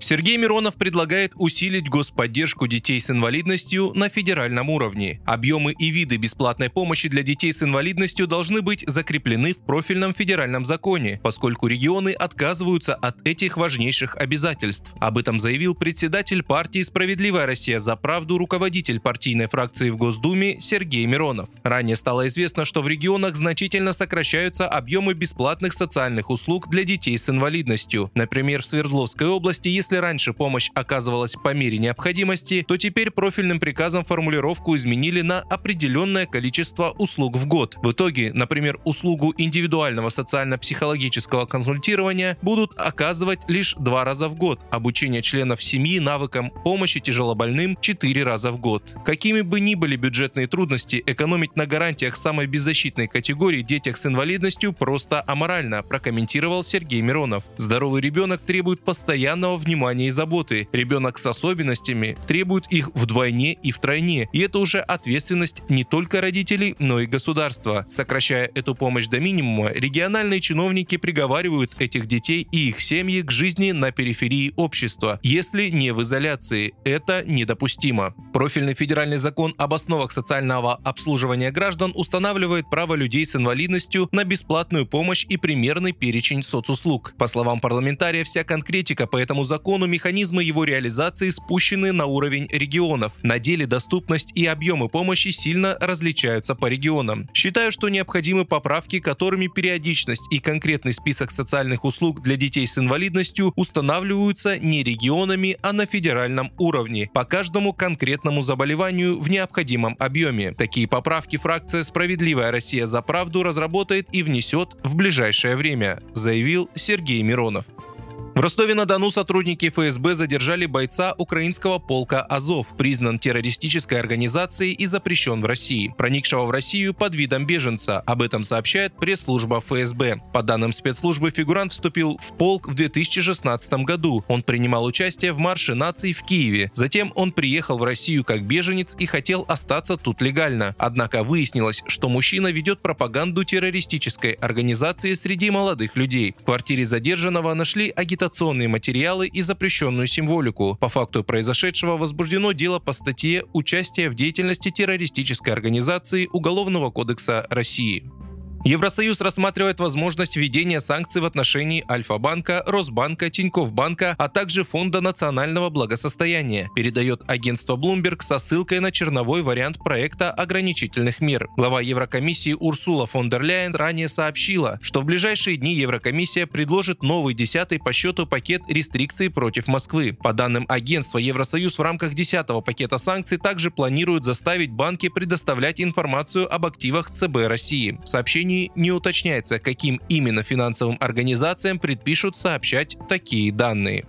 Сергей Миронов предлагает усилить господдержку детей с инвалидностью на федеральном уровне. Объемы и виды бесплатной помощи для детей с инвалидностью должны быть закреплены в профильном федеральном законе, поскольку регионы отказываются от этих важнейших обязательств. Об этом заявил председатель партии «Справедливая Россия за правду» руководитель партийной фракции в Госдуме Сергей Миронов. Ранее стало известно, что в регионах значительно сокращаются объемы бесплатных социальных услуг для детей с инвалидностью. Например, в Свердловской области, если если раньше помощь оказывалась по мере необходимости, то теперь профильным приказом формулировку изменили на определенное количество услуг в год. В итоге, например, услугу индивидуального социально-психологического консультирования будут оказывать лишь два раза в год, обучение членов семьи навыкам помощи тяжелобольным четыре раза в год. Какими бы ни были бюджетные трудности, экономить на гарантиях самой беззащитной категории детях с инвалидностью просто аморально, прокомментировал Сергей Миронов. Здоровый ребенок требует постоянного внимания внимания и заботы. Ребенок с особенностями требует их вдвойне и втройне. И это уже ответственность не только родителей, но и государства. Сокращая эту помощь до минимума, региональные чиновники приговаривают этих детей и их семьи к жизни на периферии общества, если не в изоляции. Это недопустимо. Профильный федеральный закон об основах социального обслуживания граждан устанавливает право людей с инвалидностью на бесплатную помощь и примерный перечень соцуслуг. По словам парламентария, вся конкретика по этому закону закону механизмы его реализации спущены на уровень регионов. На деле доступность и объемы помощи сильно различаются по регионам. Считаю, что необходимы поправки, которыми периодичность и конкретный список социальных услуг для детей с инвалидностью устанавливаются не регионами, а на федеральном уровне, по каждому конкретному заболеванию в необходимом объеме. Такие поправки фракция «Справедливая Россия за правду» разработает и внесет в ближайшее время, заявил Сергей Миронов. В Ростове-на-Дону сотрудники ФСБ задержали бойца украинского полка «Азов», признан террористической организацией и запрещен в России, проникшего в Россию под видом беженца. Об этом сообщает пресс-служба ФСБ. По данным спецслужбы, фигурант вступил в полк в 2016 году. Он принимал участие в марше наций в Киеве. Затем он приехал в Россию как беженец и хотел остаться тут легально. Однако выяснилось, что мужчина ведет пропаганду террористической организации среди молодых людей. В квартире задержанного нашли агитацию агитационные материалы и запрещенную символику. По факту произошедшего возбуждено дело по статье «Участие в деятельности террористической организации Уголовного кодекса России». Евросоюз рассматривает возможность введения санкций в отношении Альфа-банка, Росбанка, Тинькофф банка, а также Фонда национального благосостояния, передает агентство Bloomberg со ссылкой на черновой вариант проекта ограничительных мер. Глава Еврокомиссии Урсула фон дер Ляйен ранее сообщила, что в ближайшие дни Еврокомиссия предложит новый десятый по счету пакет рестрикций против Москвы. По данным агентства, Евросоюз в рамках десятого пакета санкций также планирует заставить банки предоставлять информацию об активах ЦБ России. Сообщение сообщении не уточняется, каким именно финансовым организациям предпишут сообщать такие данные.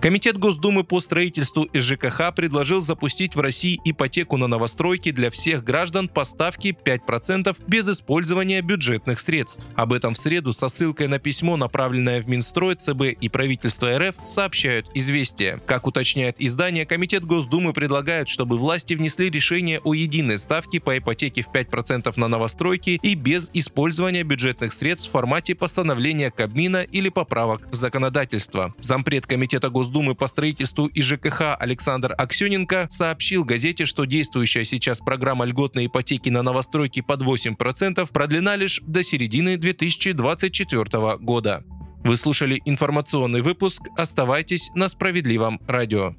Комитет Госдумы по строительству и ЖКХ предложил запустить в России ипотеку на новостройки для всех граждан по ставке 5% без использования бюджетных средств. Об этом в среду со ссылкой на письмо, направленное в Минстрой, ЦБ и правительство РФ, сообщают «Известия». Как уточняет издание, Комитет Госдумы предлагает, чтобы власти внесли решение о единой ставке по ипотеке в 5% на новостройки и без использования бюджетных средств в формате постановления Кабмина или поправок в законодательство. Зампред Комитета Госдумы Госдумы по строительству и ЖКХ Александр Аксененко сообщил газете, что действующая сейчас программа льготной ипотеки на новостройки под 8% продлена лишь до середины 2024 года. Вы слушали информационный выпуск. Оставайтесь на справедливом радио.